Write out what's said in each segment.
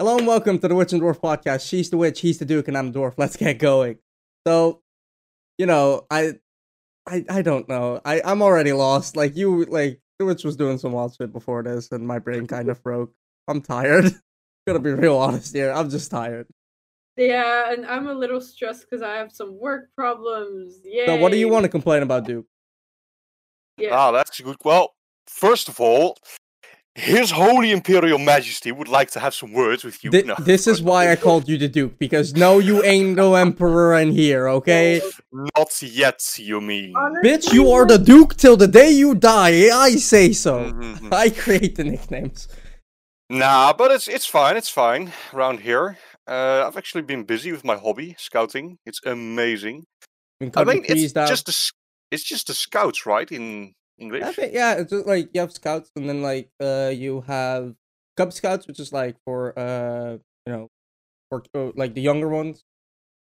Hello and welcome to the Witch and Dwarf podcast. She's the witch, he's the duke, and I'm the dwarf. Let's get going. So, you know, I, I, I don't know. I, I'm already lost. Like you, like the witch was doing some wild shit before this, and my brain kind of broke. I'm tired. Gonna be real honest here. I'm just tired. Yeah, and I'm a little stressed because I have some work problems. Yeah. So, what do you want to complain about, Duke? Yeah. Ah, that's good. Well, first of all, His Holy Imperial Majesty would like to have some words with you. Thi- No, this is why I called you the Duke because no, you ain't no emperor in here, okay? not yet. You mean? Honestly, Bitch, you are the Duke till the day you die. I say so. Mhm. I create the nicknames. Nah, but it's it's fine. It's fine around here. Uh, I've actually been busy with my hobby, scouting. It's amazing. I mean, it's down. just the it's just the scouts, right? In English. I think, yeah, it's just like you have scouts, and then like uh, you have Cub Scouts, which is like for uh, you know, for uh, like the younger ones.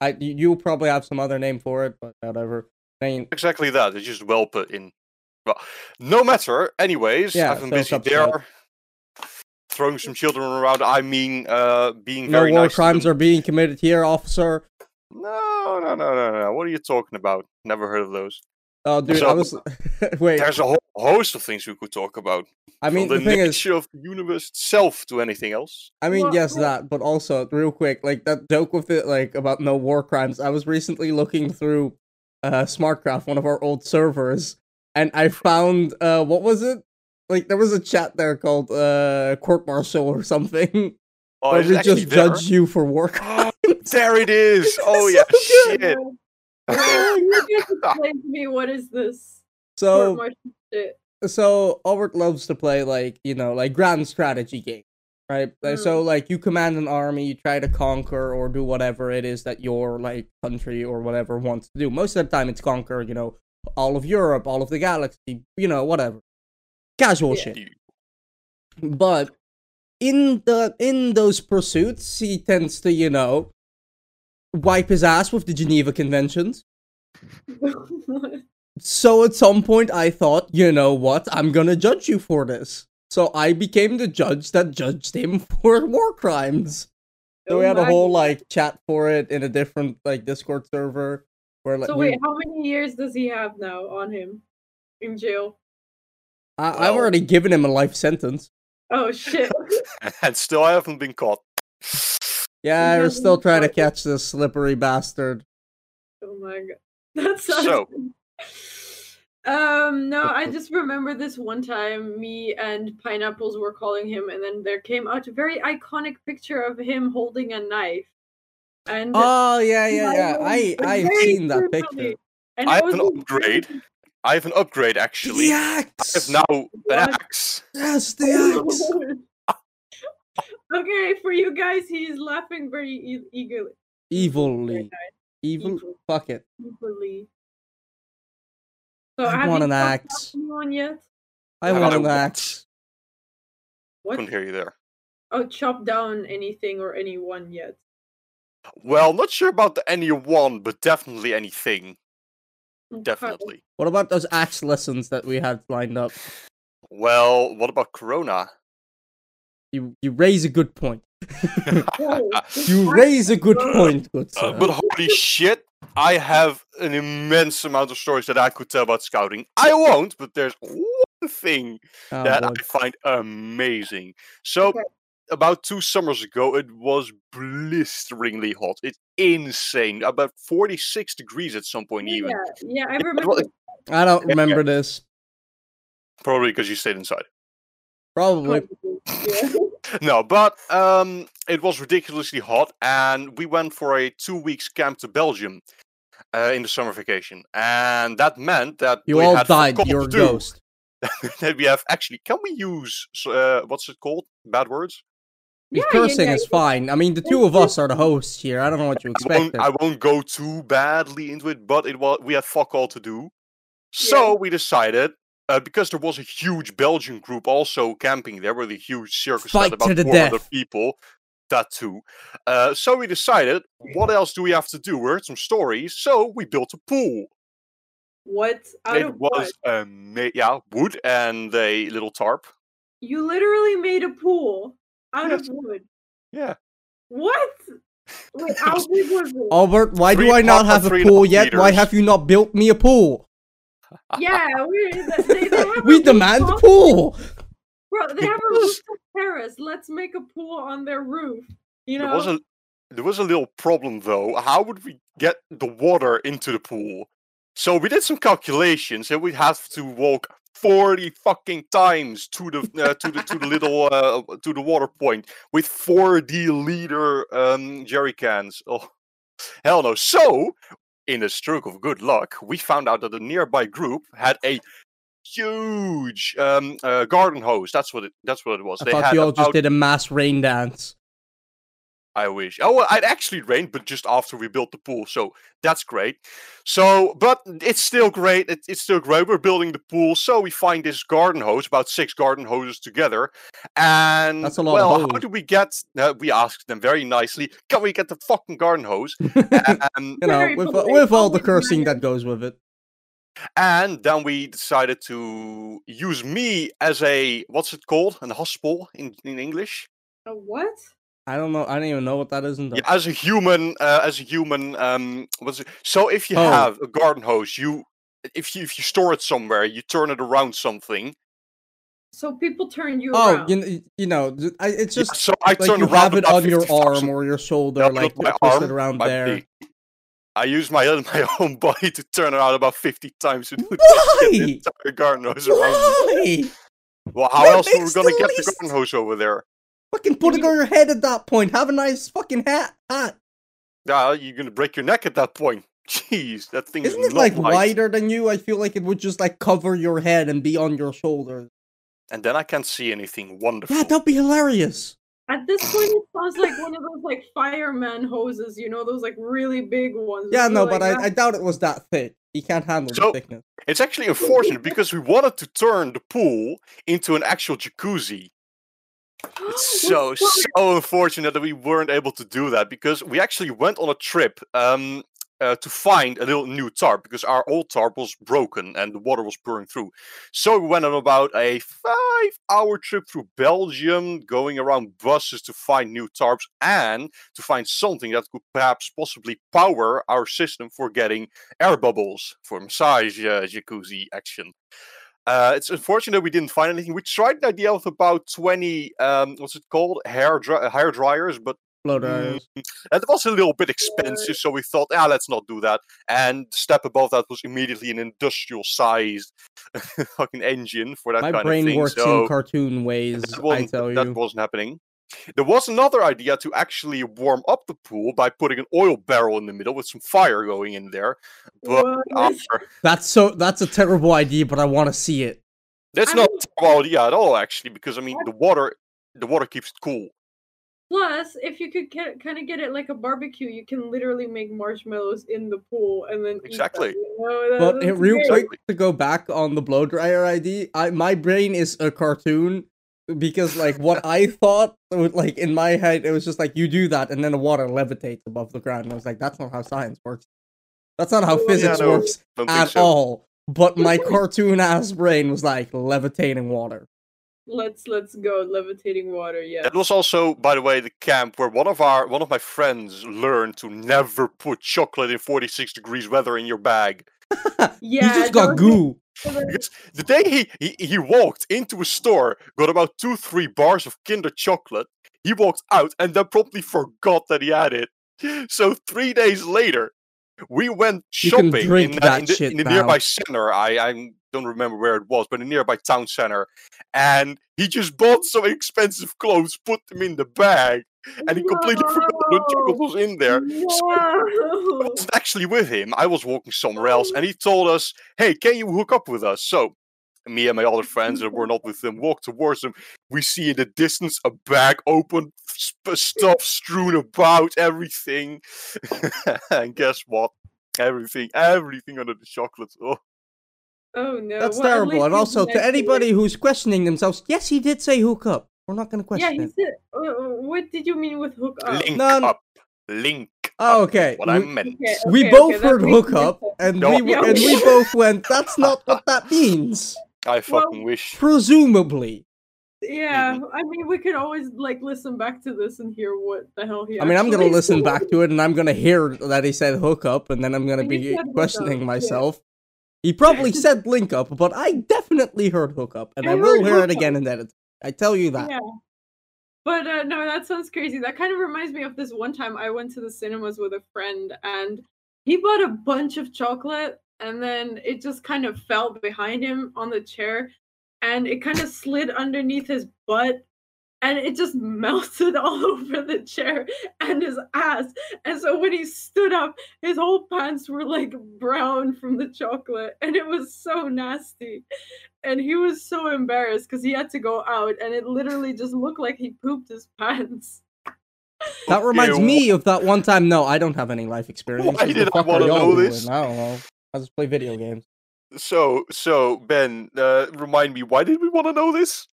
I you probably have some other name for it, but whatever. I mean, Exactly that. It's just well put in. Well, no matter. Anyways, Yeah, I've been so busy Scout. there, throwing some children around. I mean, uh, being no very war nice. crimes are being committed here, officer. No, no, no, no, no. What are you talking about? Never heard of those. Oh, dude, I So- was wait. There's a whole host of things we could talk about. I mean, From the the, thing is, nature of the universe itself to anything else. I mean, Well, yes, that, but also real quick, like that joke with it, like about no war crimes. I was recently looking through uh SmartCraft, one of our old servers, and I found uh what was it? Like there was a chat there called uh court martial or something, Oh, where is we it actually just there? judge you for war crimes. there it is. Oh yeah, good. shit. Yeah, you just explain to me what is this? So Court martial shit. so Albert loves to play like you know like grand strategy games, right? Like, So mm. like you command an army, you try to conquer or do whatever it is that your like country or whatever wants to do. Most of the time, it's conquer you know all of Europe, all of the galaxy, you know whatever, casual Yeah. shit. But in the in those pursuits, he tends to you know wipe his ass with the Geneva Conventions. So at some point, I thought, you know what? I'm gonna judge you for this. So I became the judge that judged him for war crimes. So we had a whole like chat for it in a different like Discord server where like So we- wait, how many years does he have now on him in jail? I- I've already given him a life sentence. Oh shit! and still, I haven't been caught. Yeah, we're still trying to catch this slippery bastard. oh my god, that's sounds. So- Um, no, I just remember this one time me and Pineapples were calling him, and then there came out a very iconic picture of him holding a knife. And Oh yeah, yeah, yeah. I I've very seen that picture. And I have an was upgrade. I have an upgrade actually. The axe. I have now an axe. Yes, the axe. Okay, for you guys, he's laughing very e- eagerly. Evilly, evil. Evil. Fuck it. Eagerly. So I have want you an talked axe. Anyone yet? I Have want an what? axe. What? Couldn't hear you there. Oh, chop down anything or anyone yet? Well, not sure about the anyone, but definitely anything. Mm, okay. Definitely. What about those axe lessons that we had lined up? Well, what about Corona? You you raise a good point. You raise a good point, good Uh, but holy shit, I have an immense amount of stories that I could tell about scouting. I won't, but there's one thing Oh, that boy. I find amazing. So, Okay. about two summers ago, it was blisteringly hot. It's insane. About 46 degrees at some point, even. yeah, yeah, I remember. I don't Yeah, yeah. remember this. Probably because you stayed inside. Probably. Yeah. No, but um, it was ridiculously hot, and we went for a two weeks camp to Belgium uh, in the summer vacation, and that meant that You we all had fuck died. You're a to do. ghost. that we have actually. Can we use uh, what's it called? Bad words. Yeah, yeah, Cursing yeah, is fine. I mean, the two of us are the hosts here. I don't know what you I. I won't go too badly into it, but it was we had fuck all to do, so we decided. Uh, because there was a huge Belgian group also camping there with a huge circus Fight about to the 400 death. people. That too. Uh, so we decided, what else do we have to do? We heard some stories, so we built a pool. What? Out it of what? was ama- yeah, wood and a little tarp. You literally made a pool out Yes. of wood. Yeah. What? Wait, how big was it? Albert, why do I not have a three and a pool half yet? Why have you not built me a pool? Yeah, we, they, they We demand a pool. Bro, they have a rooftop terrace. Let's make a pool on their roof. You know, There was a there was a little problem though. How would we get the water into the pool? So we did some calculations, and we'd have to walk forty fucking times to the uh, to the to the little uh, to the water point with forty liter um, jerry cans. Oh, hell no! So, in a stroke of good luck, we found out that the nearby group had a huge um, uh, garden hose. That's what it. That's what it was. I they thought had you all just did a mass rain dance. I wish. Oh, well, it actually rained, but just after we built the pool, so that's great. So, but it's still great. It, it's still great. We're building the pool, so we find this garden hose, about six garden hoses together, and That's a lot of well, how do we get? Uh, we asked them very nicely, "Can we get the fucking garden hose?" and, You know, with polite, with all the cursing that goes with it. and then we decided to use me as a what's it called? An hospital in in English. a what? I don't know. I don't even know what that is. In Yeah, as a human, uh, as a human, um, what's it? So if you Oh. have a garden hose, you if you if you store it somewhere, you turn it around something. So people turn you Oh, around. you, you know, I, it's Yeah, just so I like turn you around have it about on your 50,000 arm or your shoulder, No, like not my twist arm, it around my there. body. I use my my own body to turn around about fifty times to do the Why? entire garden hose around. me. Why? Well, how That else are we gonna the get least- the garden hose over there? Fucking put it on your head at that point. Have a nice fucking hat. hat. Yeah, you're gonna break your neck at that point. Jeez, that thing Isn't is it not like light. wider than you? I feel like it would just like cover your head and be on your shoulders. And then I can't see anything wonderful. Yeah, that'd be hilarious. At this point, it sounds like one of those like fireman hoses. You know, those like really big ones. Yeah, no, are, but I, I doubt it was that thick. He can't handle So- the thickness. It's actually unfortunate because we wanted to turn the pool into an actual jacuzzi. It's so so unfortunate that we weren't able to do that because we actually went on a trip um, uh, to find a little new tarp because our old tarp was broken and the water was pouring through. So we went on about a five-hour trip through Belgium, going around buses to find new tarps and to find something that could perhaps possibly power our system for getting air bubbles for massage uh, jacuzzi action. Uh, it's unfortunate we didn't find anything. We tried an idea of about 20, um, what's it called? Hair, dry- hair dryers, but Blow mm, dryers. it was a little bit expensive. So we thought, ah, let's not do that. And the step above that was immediately an industrial sized fucking engine for that My kind brain of thing. works so in cartoon ways, that I tell that you. wasn't happening. There was another idea to actually warm up the pool by putting an oil barrel in the middle with some fire going in there. But after, That's so. That's a terrible idea, but I want to see it. that's I not mean- a terrible idea at all, actually, because I mean the water, the water keeps it cool. Plus, if you could get, kind of get it like a barbecue, you can literally make marshmallows in the pool and then eat them, Exactly. you know? That- But that's real quick to go back on the blow dryer ID, I my brain is a cartoon because like what I thought, like in my head, it was just like you do that and then the water levitates above the ground. And I was like, that's not how science works. That's not how Well, physics no, works at so. all. But my cartoon ass brain was like levitating water. Let's let's go levitating water. Yeah. That was also, by the way, the camp where one of our one of my friends learned to never put chocolate in 46 degrees weather in your bag. Yeah. you just got don't- goo. Because the day he, he he walked into a store, got about two three bars of Kinder chocolate, he walked out and then promptly forgot that he had it. So three days later, we went shopping in, that in the, in the nearby center. I I don't remember where it was, but a nearby town center, and he just bought some expensive clothes, put them in the bag, and he completely forgot the chocolate was in there. So I wasn't actually with him. I was walking somewhere else, and he told us, "Hey, can you hook up with us?" So me and my other friends that were not with him walk towards him. We see in the distance a bag open, sp- stuff strewn about, everything. and guess what? Everything, everything under the chocolates. Oh, Oh no. That's well, terrible. And also to anybody who's questioning themselves, yes, he did say hook up. We're not gonna question. Yeah, question he it. said. Uh, what did you mean with hook up? link No, no. up, link. Oh, up, okay. What I We- meant. Okay, we both okay, heard hook up, and No. we Yeah, and we we- both went. That's not what that means. I fucking wish. Presumably, Yeah, I mean, we could always like listen back to this and hear what the hell he. I mean, I'm gonna actually listen said. back to it and I'm gonna hear that he said hook up, and then I'm gonna And be said hookup, questioning yeah. myself. He probably said link up, but I definitely heard hook up, and I, I will hear it hookup. again in edit. I tell you that. Yeah. But uh, no, that sounds crazy. That kind of reminds me of this one time I went to the cinemas with a friend and he bought a bunch of chocolate and then it just kind of fell behind him on the chair and it kind of slid underneath his butt and it just melted all over the chair and his ass. And so when he stood up, his whole pants were like brown from the chocolate and it was so nasty and he was so embarrassed because he had to go out and it literally just looked like he pooped his pants That reminds wh- me of that one time. No, I don't have any life experience. Why did I wanna y'all know doing? this? I don't know. I just play video games. So, so Ben, uh, remind me, why did we want to know this?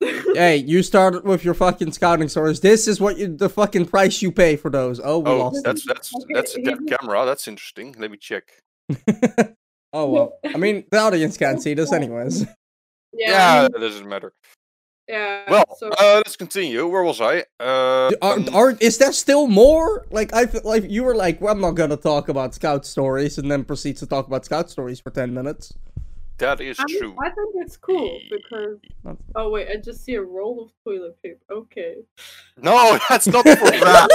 Hey, you started with your fucking scouting stories. This is what you the fucking price you pay for those. Oh, we Oh, lost. that's that's Okay, that's a dead camera. That's interesting. Let me check. oh well. I mean, the audience can't see this anyways. yeah Yeah, I mean, doesn't matter. yeah Well, so uh, let's continue. Where was I? Uh, Are, um, are is there still more? Like I feel like you were like, well, I'm not gonna talk about scout stories, and then proceeds to talk about scout stories for ten minutes. That is I, mean, true. I think it's cool because oh wait i just see a roll of toilet paper okay No, that's not for that.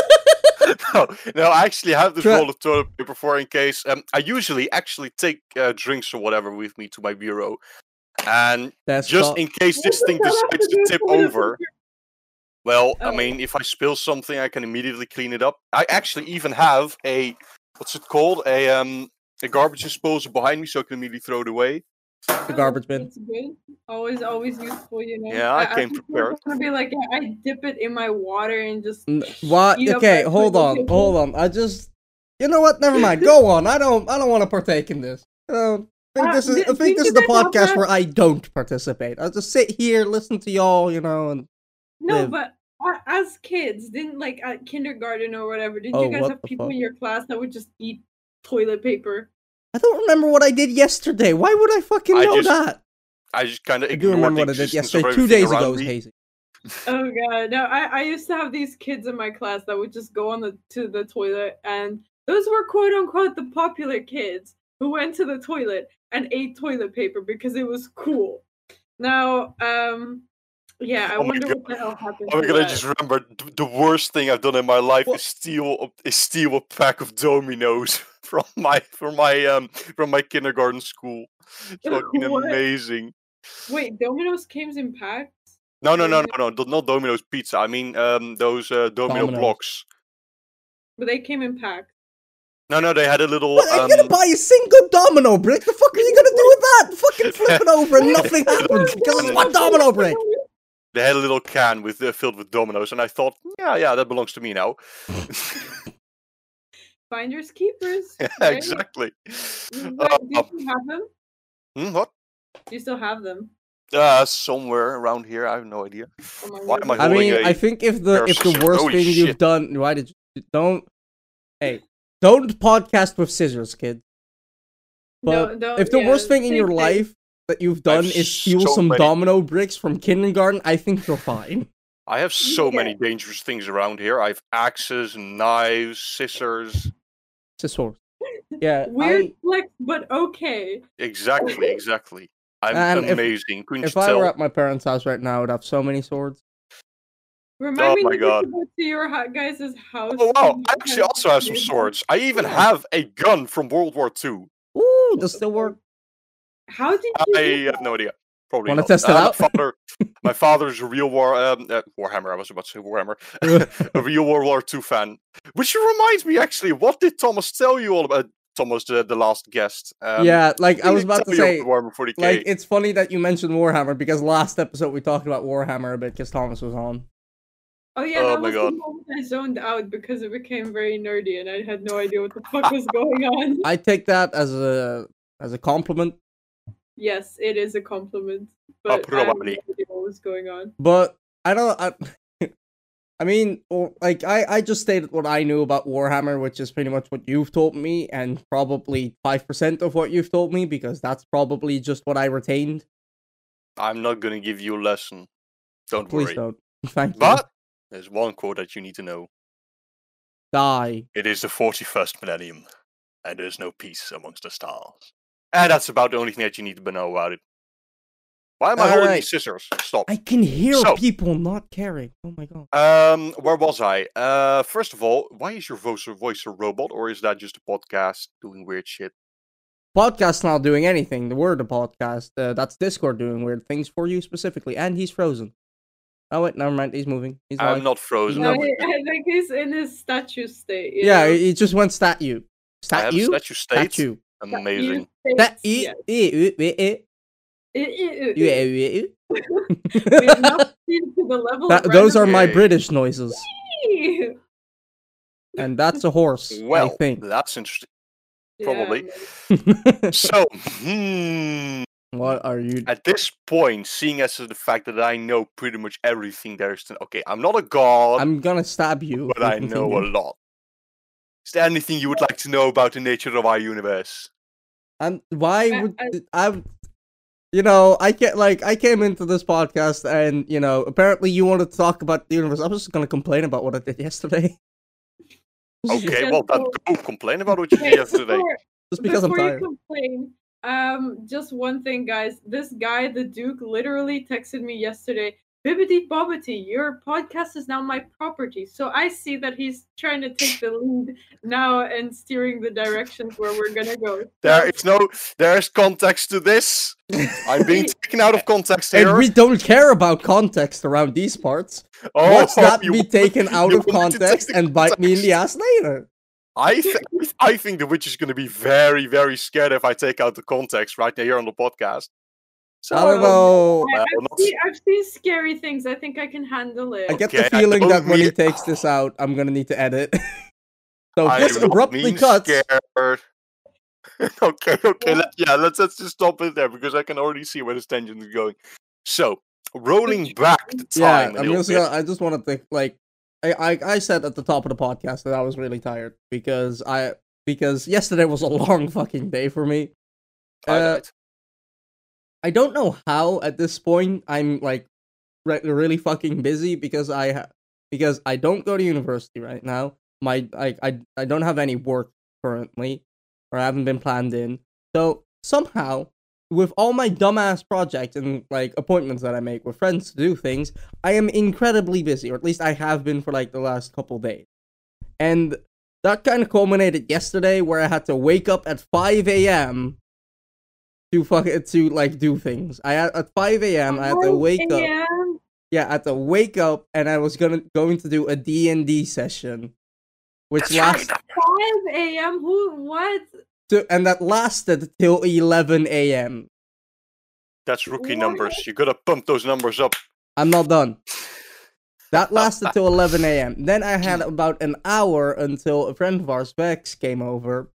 no, no, I actually have this Try- roll of toilet paper for in case. Um, I usually actually take uh, drinks or whatever with me to my bureau, and That's just called- in case this thing does that decides to do to with tip over. paper? Well, I Oh. mean, if I spill something, I can immediately clean it up. I actually even have a what's it called? A um a garbage disposal behind me, so I can immediately throw it away. The garbage bin. It's good. Always, always useful, you know. Yeah, I I came think prepared. It's gonna be like yeah, I dip it in my water and just. What? Okay, hold on, paper. hold on. I just, you know what? Never mind. Go on. I don't. I don't want to partake in this. You know, I think Uh, this is. di- I think this is the guys have podcast where I don't participate. I'll just sit here, listen to y'all, you know, and No, live. but uh, as kids, didn't like at kindergarten or whatever, didn't Oh, you guys have people fuck? in your class that would just eat toilet paper? I don't remember what I did yesterday. Why would I fucking I know just that? I just kind of I do remember what I did yesterday. Two days ago, was hazy. Oh god, no! I, I used to have these kids in my class that would just go on the to the toilet, and those were quote unquote the popular kids who went to the toilet and ate toilet paper because it was cool. Now, um, yeah, I Oh wonder God. what the hell happened. Oh my to god! I just remembered th- the worst thing I've done in my life What? is steal a- is steal a pack of Dominoes from my from my um from my kindergarten school. Fucking What? amazing. Wait, Domino's came in packs. No, no, no, Really? no, no, th- not Domino's pizza. I mean, um, those uh, Domino Domino's. blocks. But they came in packs. No, no, they had a little. What, are Um, you gonna buy a single domino brick? The fuck are you gonna do with that? Fucking flip it over and nothing happens because it's one domino brick. They had a little can with uh, filled with Dominoes, and I thought, yeah, yeah, that belongs to me now. Finders keepers. Yeah, right? exactly. Mm, Uh, Do you still have them? hmm, what? Do you still have them? Uh, somewhere around here. I have no idea. Oh my Why am I goodness. I mean, a I think if the if the worst Holy thing you've done, why did you don't? Hey, don't podcast with scissors, kid. But Don't- don't- if the yeah, worst thing in your thing. life that you've done I've is steal so some many- domino bricks from kindergarten, I think you're fine. I have so many dangerous things around here. I have axes, knives, scissors. Scissors. Yeah, Weird I- flex, but okay. Exactly, exactly. I'm And if- amazing. Couldn't if I tell? were at my parents' house right now, I'd have so many swords. Remind Oh me my to God. go to your guys' house. Oh wow! I actually also have some swords. I even have a gun from World War II. Ooh, does still work. How did you? I do have no idea. Probably Wanna test it Uh, out? My, father, my father's a real war um, uh, Warhammer. I was about to say Warhammer. a real World War II fan. Which reminds me, actually, what did Thomas tell you all about? Thomas, the, the last guest. Um, yeah, like I was about to say, Warhammer 40k. like it's funny that you mentioned Warhammer because last episode we talked about Warhammer a bit because Thomas was on. Oh yeah, Oh that my was God. the moment I zoned out because it became very nerdy and I had no idea what the fuck was going on. I take that as a as a compliment, Yes, it is a compliment, but oh, I have no idea what was going on. but I don't. I, I mean, or, like I I just stated what I knew about Warhammer, which is pretty much what you've told me, and probably five percent of what you've told me because that's probably just what I retained. I'm not gonna give you a lesson. Don't Please worry. don't. Thank you. But there's one quote that you need to know. Die. It is the 41st millennium, and there's no peace amongst the stars. And that's about the only thing that you need to know about it. Why am I holding Alright. these scissors? Stop. I can hear So- people not caring. Oh my god. Um, where was I? Uh, first of all, why is your voice voice a robot, or is that just a podcast doing weird shit? Podcast's not doing anything. The word the podcast. Uh, that's Discord doing weird things for you specifically, and he's frozen. Oh wait, never mind. He's moving. He's I'm alive. not frozen. No, I, but- I think he's in his statue state. Yeah, know? he just went statue. I have a Statue. statue state. Statue. Amazing. That. States, yes. We have not to the level That- those are my British noises, and that's a horse. Well, I think. that's interesting. Probably. man. So, hmm, what are you? at this point, seeing as the fact that I know pretty much everything there is to okay, I'm not a god, I'm gonna stab you. but I know a lot. Is there anything you would like to know about the nature of our universe? And why would I- I? You know, I get like I came into this podcast, and you know, apparently you wanted to talk about the universe. I was just gonna complain about what I did yesterday. Okay, well, then go- go complain about what you did yesterday. before- just because I'm Before tired. you complain, um, just one thing, guys. This guy, the Duke, literally texted me yesterday. Bibbidi Bobbity, your podcast is now my property. So I see that he's trying to take the lead now and steering the directions where we're gonna go. There is no, there is context to this. I'm being taken out of context here. And we don't care about context around these parts. oh, Watch that you be want- taken out of want me to take context and bite me in the ass later. I think I think the witch is going to be very very scared if I take out the context right here on the podcast. So I don't know. I, Well, have not- seen, I've seen scary things. I think I can handle it. I get Okay, the feeling that when he takes this out, I'm gonna need to edit. so I this abruptly mean cuts. scared. okay, okay, What? let, yeah, let's let's just stop it there because I can already see where this tangent is going. So, rolling back the time. Yeah, time a I'm just gonna, I just want to think like I, I I said at the top of the podcast that I was really tired because I because yesterday was a long fucking day for me. I Uh, died. I don't know how at this point I'm like re- really fucking busy because I ha- because I don't go to university right now. My I, I I don't have any work currently, or I haven't been planned in. So somehow, with all my dumbass projects and like appointments that I make with friends to do things, I am incredibly busy, or at least I have been for like the last couple days. And that kind of culminated yesterday, where I had to wake up at 5 a.m. to fuck to like do things. I had at 5 a.m. I had to wake up. AM? Yeah, I had to wake up, and I was gonna going to do a D and D session, which That's right, 5 a.m. Who? What? to, and that lasted till 11 a.m. That's rookie What? numbers. You gotta pump those numbers up. I'm not done. That lasted till 11 a.m. Then I had about an hour until a friend of ours, Vex, came over,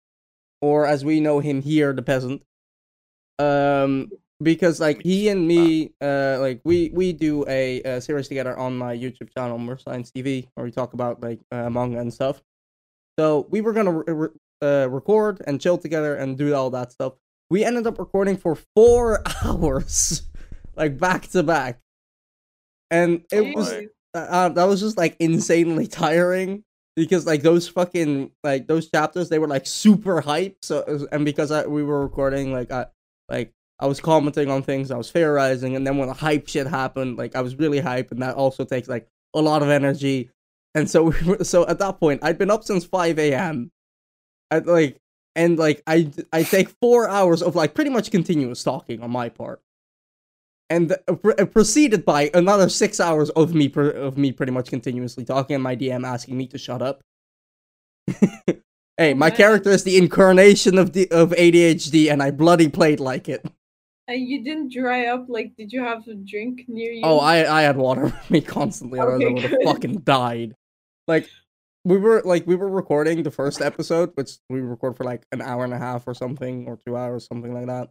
or as we know him here, the peasant. Um, because like he and me, uh, like we we do a, uh series together on my YouTube channel, More Science TV, where we talk about like uh, manga and stuff. So we were gonna re- uh, record and chill together and do all that stuff. We ended up recording for four hours, like back to back, and it was uh, that was just like insanely tiring because like those fucking like those chapters they were like super hype so and because I, we were recording like I like I was commenting on things I was theorizing and then when the hype shit happened like I was really hype and that also takes like a lot of energy and so we were, so at that point I'd been up since 5 a.m. I'd like and like I I take 4 hours of like pretty much continuous talking on my part and uh, pr- uh, preceded by another six hours of me pr- of me pretty much continuously talking and my DM asking me to shut up. hey, my character is the incarnation of the of ADHD, and I bloody played like it. And you didn't dry up? Like, did you have a drink near you? Oh, I I had water with me constantly, otherwise I would have fucking died. Like we were like we were recording the first episode, which we record for like an hour and a half or something, or two hours, something like that.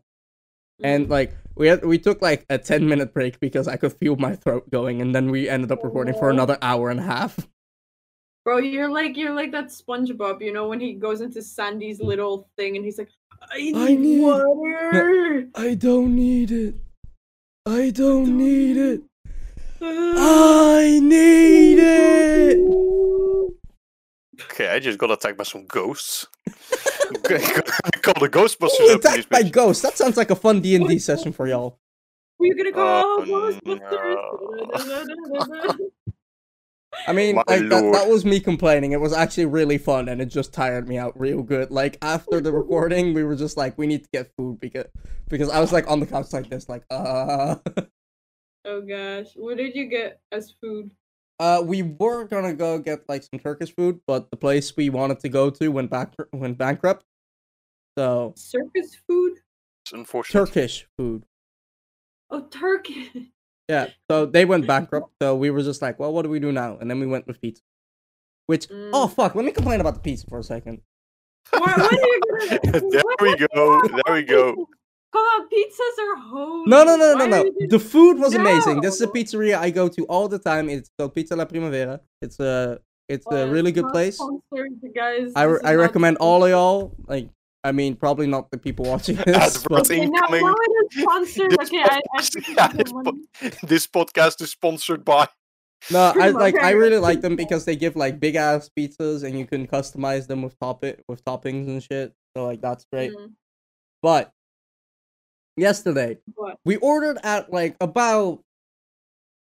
and mm. like we had we took like a 10 minute break because i could feel my throat going and then we ended up recording for another hour and a half Bro, you're like you're like that SpongeBob, you know, when he goes into Sandy's little thing and he's like, I need, I need- water. i don't need it i don't need it I need it. Okay, I just got attacked by some ghosts. Okay, Call the Ghostbusters. Ooh, up, please, attacked by bitch. ghosts. That sounds like a fun D and D session for y'all. We're gonna call Oh, Ghostbusters. I mean, like that, that was me complaining. It was actually really fun, and it just tired me out real good. Like after the recording, we were just like, we need to get food because because I was like on the couch like this, like uh. oh gosh, what did you get as food? Uh, we were gonna go get like some Turkish food, but the place we wanted to go to went back went bankrupt. So Circus food? It's unfortunate. Turkish food. Oh, turkey. Yeah. So they went bankrupt. So we were just like, well, what do we do now? And then we went with pizza. Which oh Mm. fuck, let me complain about the pizza for a second. Why, why are you gonna? there we go. There we go. Come on, pizzas are holy. No, no, no, no, Why no. no. you The food was amazing. This is a pizzeria I go to all the time. It's called Pizza La Primavera. It's a it's a Uh, really good place. guys. I, re- I recommend all of y'all. Like, I mean, probably not the people watching this. But, Okay, now, incoming. now it is sponsored. This Okay, I, I podcast- yeah, this po- this podcast is sponsored by. no, I like I really like them because they give like big ass pizzas and you can customize them with top it with toppings and shit. So like that's great. Mm, But yesterday what? we ordered at like about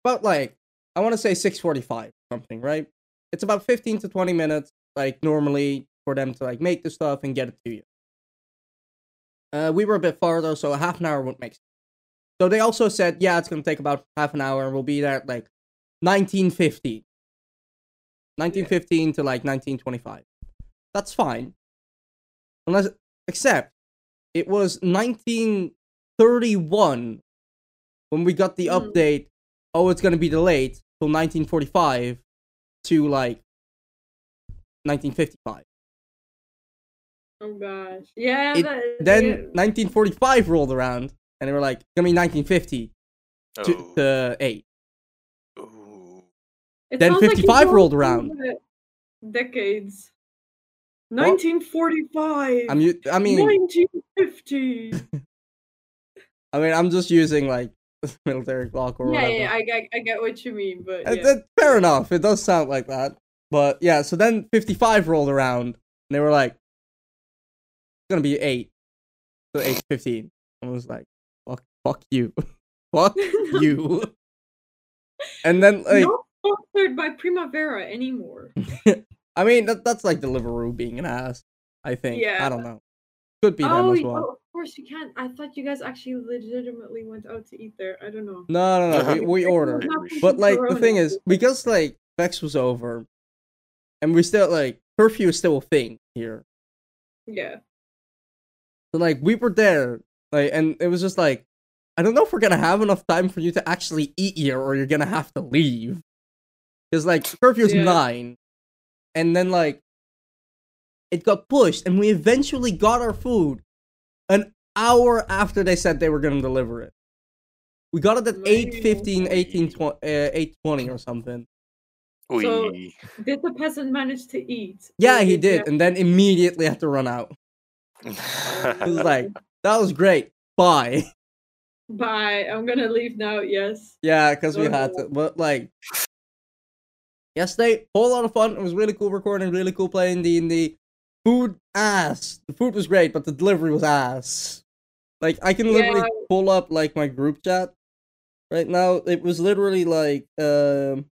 about like I want to say 6:45 something, right? It's about 15 to 20 minutes like normally for them to like make the stuff and get it to you. Uh we were a bit farther so a half an hour would make sense. So they also said, yeah, it's going to take about half an hour and we'll be there at like 1950. 1915 to like 1925. That's fine. Unless except it was 1931 when we got the Hmm. update oh it's going to be delayed till 1945 to like 1955 Oh gosh. Yeah. It- that, then yeah. 1945 rolled around and they were like it's going to be 1950 to, Oh. to 8 Ooh. Then sounds like 55 rolled around. Decades. 1945. I'm u- I mean 1950. I mean I'm just using like military clock or yeah, whatever yeah, I, get- I get what you mean, but yeah. that- fair enough. It does sound like that. But yeah, so then 55 rolled around and they were like, it's gonna be 8. So 8 15. I was like, fuck, fuck you. fuck you. And then, like, Not sponsored by Primavera anymore. I mean, that, that's like Deliveroo being an ass, I think. Yeah. I don't know. Could be them oh, as well. oh, of course you can't. I thought you guys actually legitimately went out to eat there. I don't know. No, no, no. we, we ordered. But like the thing is, because like Vex was over, and we still like curfew is still a thing here. yeah. So like we were there, like, and it was just like, I don't know if we're gonna have enough time for you to actually eat here, or you're gonna have to leave. Because like curfew's Yeah. nine, and then like it got pushed, and we eventually got our food an hour after they said they were gonna deliver it. We got it at Maybe. 8 15, 18, 20, uh, 8 20 or something. So- Did the peasant manage to eat? Yeah, he did did, and then immediately had to run out. It was like, that was great. Bye. Bye. I'm gonna leave now. Yes. Yeah, because we had to. But like, yesterday, whole lot of fun. It was really cool recording, really cool playing D and D. Food ass. The food was great, but the delivery was ass. Like I can literally Yeah. pull up like my group chat right now. It was literally like um.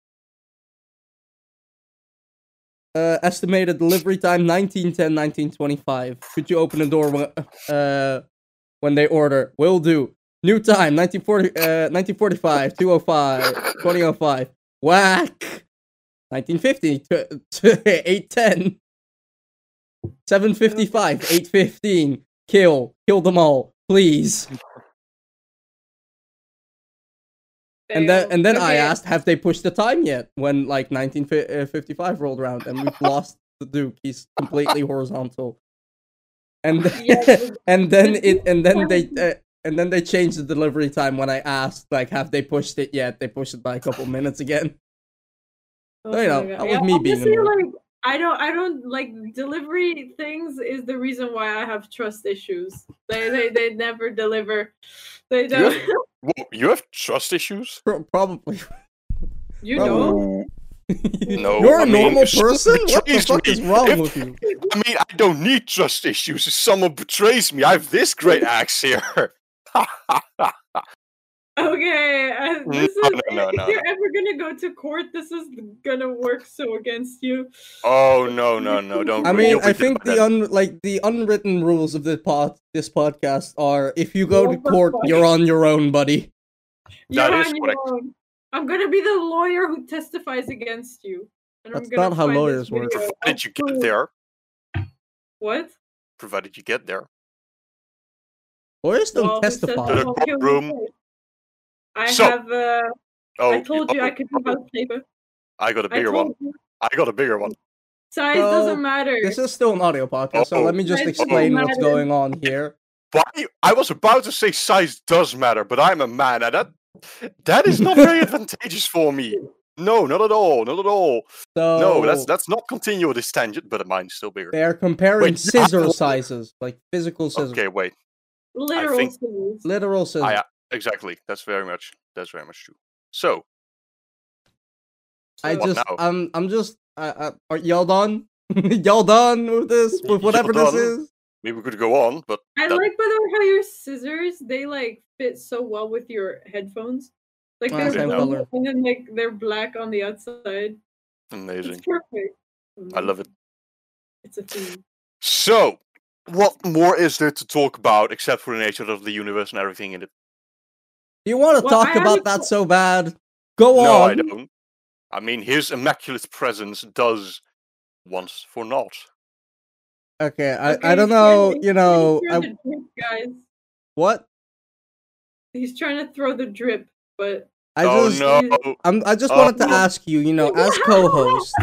Uh, estimated delivery time 1910 1925 could you open the door when, uh, when they order? Will do. New time 1940 uh 1945 205 2005 whack! 1950 to, to 810 755 815 kill. Kill them all please and then and then I asked have they pushed the time yet? When like 1955 rolled around and we've lost the duke. He's completely horizontal. And Yeah, but- and then it and then they uh, and then they changed the delivery time when I asked like have they pushed it yet? They pushed it by a couple minutes again. Oh you know, that was me being like I don't I don't like delivery things is the reason why I have trust issues. They they, they never deliver. They don't Whoa, you have trust issues? Probably You Bro. know? No, You're a I mean, normal if person? What the fuck me, is wrong if- with you? I mean, I don't need trust issues. If someone betrays me, I have this great axe here. Okay, uh, No, this is no, no, if no, you're ever gonna go to court, this is gonna work so against you. oh no, no, no! Don't. I mean, I think the un like the unwritten rules of this pod this podcast are if you go Oh, to court, fuck's you're on your own, buddy. You're That is on your correct. own. I'm gonna be the lawyer who testifies against you. And I'm That's gonna not how lawyers work. video provided you get there. What? Provided you get there. Lawyers don't Well, who says testify. To the I won't kill courtroom. You first? I So- have. Uh, Oh, I told you oh, I could do house paper. I got a I bigger one. you. I got a bigger one. Size So, doesn't matter. This is still an audio podcast, so Oh. let me just Size explain what's matter. going on here. But I, I was about to say size does matter, but I'm a man, and that that is not very advantageous for me. No, not at all, not at all. So No, let's let's not continue this tangent. But mine's still bigger. they're comparing Wait, scissor sizes, like physical scissors, Okay, wait. Literal think- scissors. literal scissors. I, exactly. That's very much. That's very much true. So I just, now? I'm, I'm just, uh, uh, are y'all done? y'all done with this? With whatever this is? maybe we could go on, but I that- like by the way how your scissors they like fit so well with your headphones. Like they're same blue and then like they're black on the outside. amazing. It's perfect. I love it. It's a theme. So, what more is there to talk about except for the nature of the universe and everything in it? Do you want to Well, talk I about that so bad? Go No, on. I don't. I mean, his immaculate presence does once for naught. Okay, I, Okay, I don't he's trying know. to- You know, I, drip, guys. what? He's trying to throw the drip, but I oh just, no! I'm, I just Oh. wanted to ask you. You know, as co-host,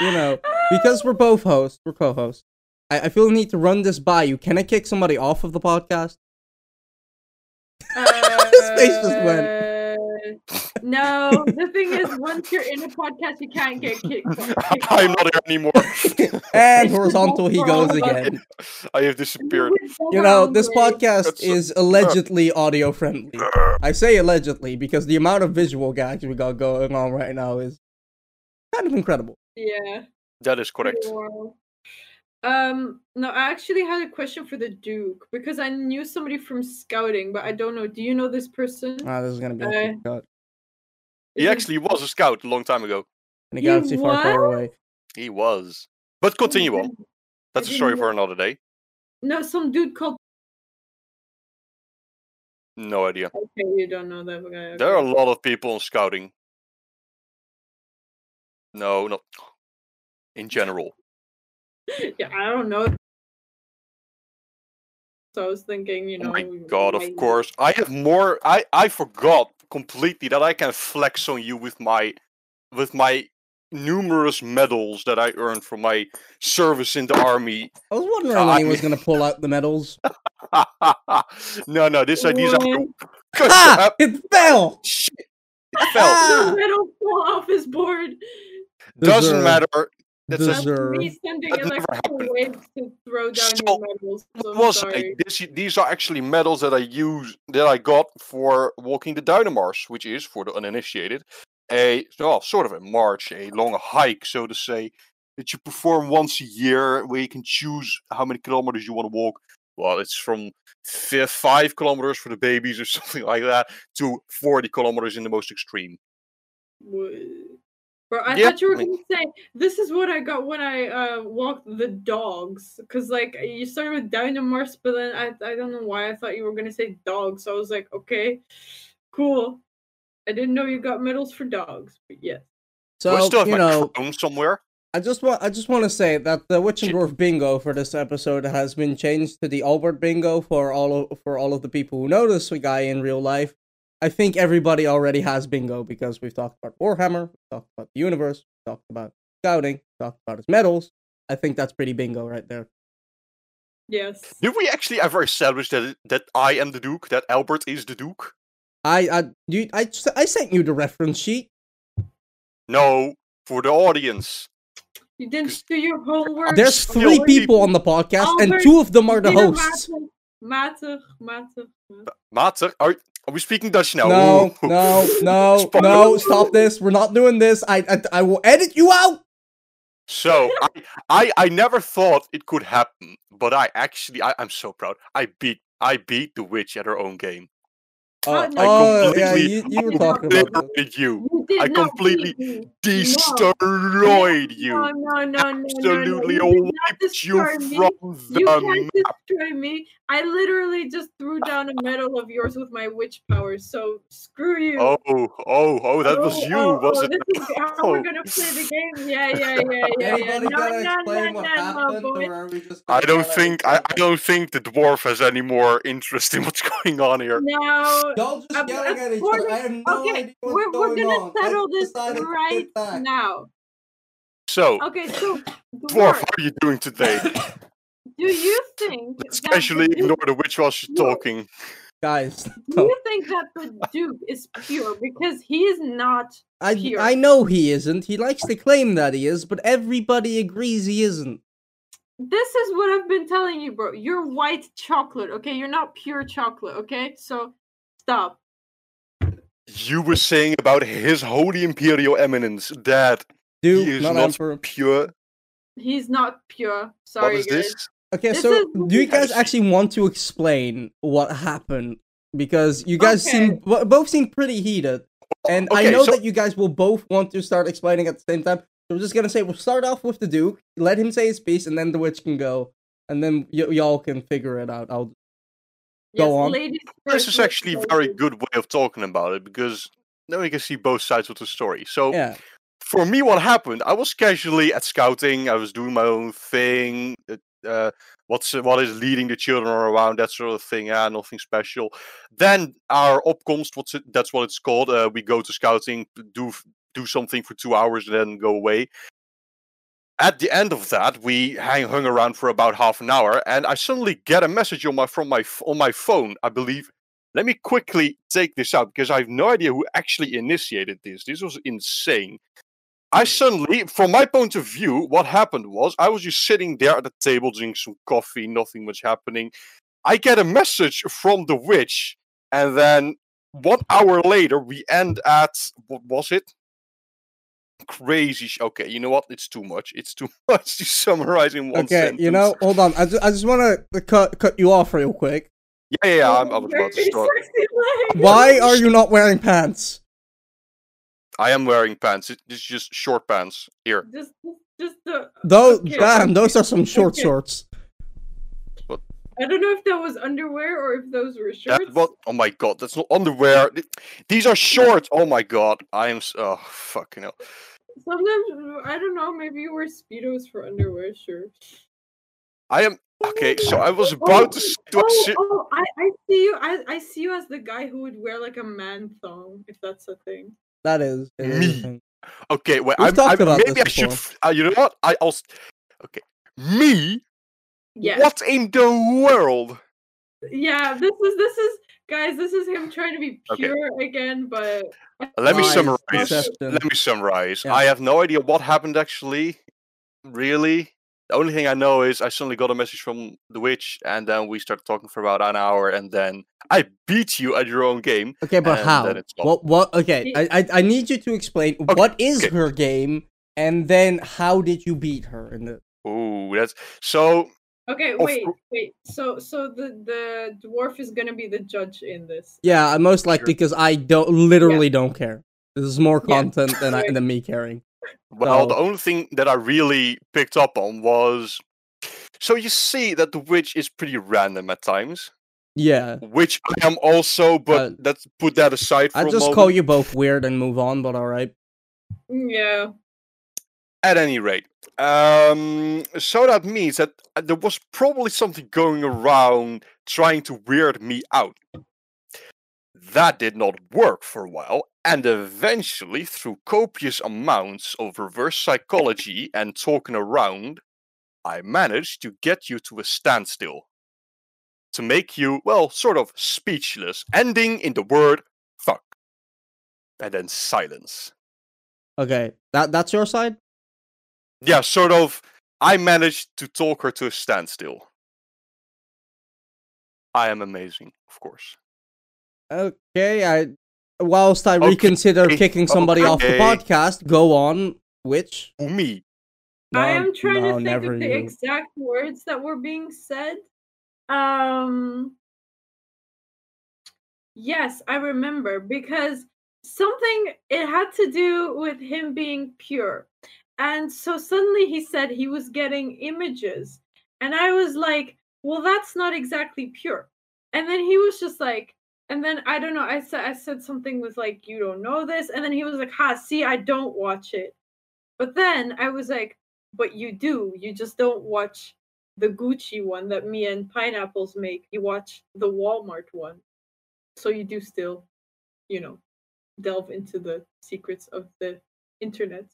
you know, because we're both hosts, we're co-hosts. I, I feel the need to run this by you. Can I kick somebody off of the podcast? His face just went. Uh, No, the thing is, once you're in a podcast, you can't get kicked. kicked I'm off. not here anymore. And horizontal, he goes all of us. again. I have disappeared. You know, this podcast That's- is allegedly audio friendly. I say allegedly because the amount of visual gags we got going on right now is kind of incredible. Yeah. That is correct. Wow. Um, no, I actually had a question for the Duke because I knew somebody from scouting, but I don't know. Do you know this person? Ah, this is gonna be a Uh, quick cut. He actually was a scout a long time ago. In a he galaxy far, far away. He was. But continue on. That's a story for another day. No, some dude called. No idea. Okay, you don't know that guy. There are a lot of people in scouting. No, not in general. yeah, I don't know. So I was thinking, you know. oh my god, of course. I have more I I forgot completely that I can flex on you with my with my numerous medals that I earned from my service in the army. I was wondering Uh, when he was gonna pull out the medals. no, no, this are these are ah! It fell! Shit. It fell. Ah! The metal fell off his board. Doesn't Deserved. matter. That's That's Deserve. me sending That never electrical waves to throw down So, your medals. So was sorry. I? This, these are actually medals that I use that I got for walking the Dynamars, which is for the uninitiated a well, sort of a march, a long hike, so to say, that you perform once a year, where you can choose how many kilometers you want to walk. Well, it's from fi- five kilometers for the babies or something like that to forty kilometers in the most extreme. What? Bro, I Yeah, thought you were gonna say this is what I got when I uh walked the dogs. Cause like you started with Dynamars, but then I I don't know why I thought you were gonna say dogs. So I was like, okay, cool. I didn't know you got medals for dogs, but yes. So I So still have you my know, somewhere. I just want I just want to say that the Witch and Shit. Bingo for this episode has been changed to the Albert bingo for all of, for all of the people who know this guy in real life. I think everybody already has bingo because we've talked about Warhammer, we've talked about the universe, we've talked about scouting, we've talked about his medals. I think that's pretty bingo right there. Yes. Did we actually ever establish that that I am the Duke, that Albert is the Duke? I I you I I sent you the reference sheet. No, for the audience. You didn't do your homework. There's still three people. people on the podcast, and two of them are the Peter hosts. Matter, Matter, Matter. Matter, are Are we speaking Dutch now? No, Ooh. no, no, no! Stop this! We're not doing this. I, I, I will edit you out. So I, I, I never thought it could happen, but I actually, I, I'm so proud. I beat, I beat the witch at her own game. Oh, Oh, no, oh, yeah, completely- you, you were I talking about this. You, You I completely beat me. destroyed you, No, no, no, no, no, absolutely no. You did wiped you destroy me. from You the can't map. destroy me. I literally just threw down a medal of yours with my witch powers. So screw you. Oh, oh, oh, that was Oh, you, oh, was oh, it? This is how Oh. we're gonna oh. play the game. Yeah, yeah, yeah, yeah, yeah. Anybody No, gotta no, no, no, no, boy. or are we just? I don't think I, I don't think the dwarf has any more interest in what's going on here. No. Y'all just yelling at each other. I have no Okay, idea what's we're, we're going gonna on. Settle this right now. So, Okay, so dwarf, dwarf, how are you doing today? do you think Let's that casually the Duke, ignore the witch while she's No. talking. Guys, do you think that the Duke is pure because he is not? I Pure. I know he isn't. He likes to claim that he is, but everybody agrees he isn't. This is what I've been telling you, bro. You're white chocolate, okay? You're not pure chocolate, okay? So stop. You were saying about his holy imperial eminence that Dude, he is not not pure. He's not pure. Sorry, what is guys. this? Okay, This so is- do you guys actually want to explain what happened? Because you guys Okay. seem both seem pretty heated, and I know so- that you guys will both want to start explaining at the same time. So I'm just gonna say we'll start off with the Duke, let him say his piece, and then the witch can go, and then y- y'all can figure it out. I'll Go Yes, on. Ladies This is actually a very good way of talking about it because then we can see both sides of the story. So yeah. for me, what happened? I was casually at scouting. I was doing my own thing. Uh, uh, what's what is leading the children around? That sort of thing. Yeah, nothing special. Then our opkomst. What's it? That's what it's called. Uh, we go to scouting, do do something for two hours, and then go away. At the end of that, we hang hung around for about half an hour, and I suddenly get a message on my from my on my phone. I believe. Let me quickly take this out because I have no idea who actually initiated this. This was insane. I suddenly, from my point of view, what happened was I was just sitting there at the table drinking some coffee, nothing much happening. I get a message from the witch, and then one hour later, we end at what was it? Crazy. Sh- okay, you know what? It's too much. It's too much to summarize in one Okay, sentence. you know, hold on. I just, I just want to cut cut you off real quick. Yeah, yeah, yeah I'm, I was about to start. Why are you not wearing pants? I am wearing pants. It's just short pants. Here. Just, just the. Those, okay, damn, those are some short okay. shorts. I don't know if that was underwear or if those were That, shorts. what? Oh my god, that's not underwear. These are shorts. Oh my god, I am. s- Oh fucking hell. Sometimes I don't know. Maybe you wear speedos for underwear. Sure. I am. Okay, oh, so I was Oh, about to. s- to Oh, oh, I, I see you. I, I see you as the guy who would wear like a man thong, if that's a thing. That is. it is a Me. Okay, wait. We've I'm, talked I'm, about maybe this I should. Uh, you know what? I also. Okay, me. Yeah. What in the world? Yeah. This is this is guys. This is him trying to be Okay. pure again, but. Let me summarize. Let me summarize. Yeah. I have no idea what happened actually. Really, the only thing I know is I suddenly got a message from the witch, and then we started talking for about an hour, and then I beat you at your own game. Okay, but how? then it's. What? What? Okay, I, I I need you to explain what is okay. her game, and then how did you beat her in the? Ooh, that's so. Okay, oh, wait, wait. So, so the the dwarf is gonna be the judge in this. Yeah, I most likely because I don't literally don't care. This is more Yeah. content than I, than me caring. Well, the only thing that I really picked up on was. So you see that the witch is pretty random at times, Yeah, which I am also. But Uh, let's put that aside for I a just moment. call you both weird and move on. But all right. Yeah. At any rate, um, so that means that uh, there was probably something going around trying to weird me out. That did not work for a while, and eventually, through copious amounts of reverse psychology and talking around, I managed to get you to a standstill. To make you, well, sort of speechless, ending in the word fuck. And then silence. Okay, that that's your side. yeah, sort of. I managed to talk her to a standstill. I am amazing, of course. Okay, I whilst I Okay, reconsider kicking somebody off the podcast, go on. Which Who, me? I am trying no, to think of the you. exact words that were being said. Um Yes, I remember because something it had to do with him being pure. And so suddenly he said he was getting images. And I was like, well, that's not exactly pure. And then he was just like, and then I don't know, I said I said something with like, you don't know this. And then he was like, ha, see, I don't watch it. But then I was like, but you do. You just don't watch the Gucci one that me and Pineapples make. You watch the Walmart one. So you do still, you know, delve into the secrets of the internet.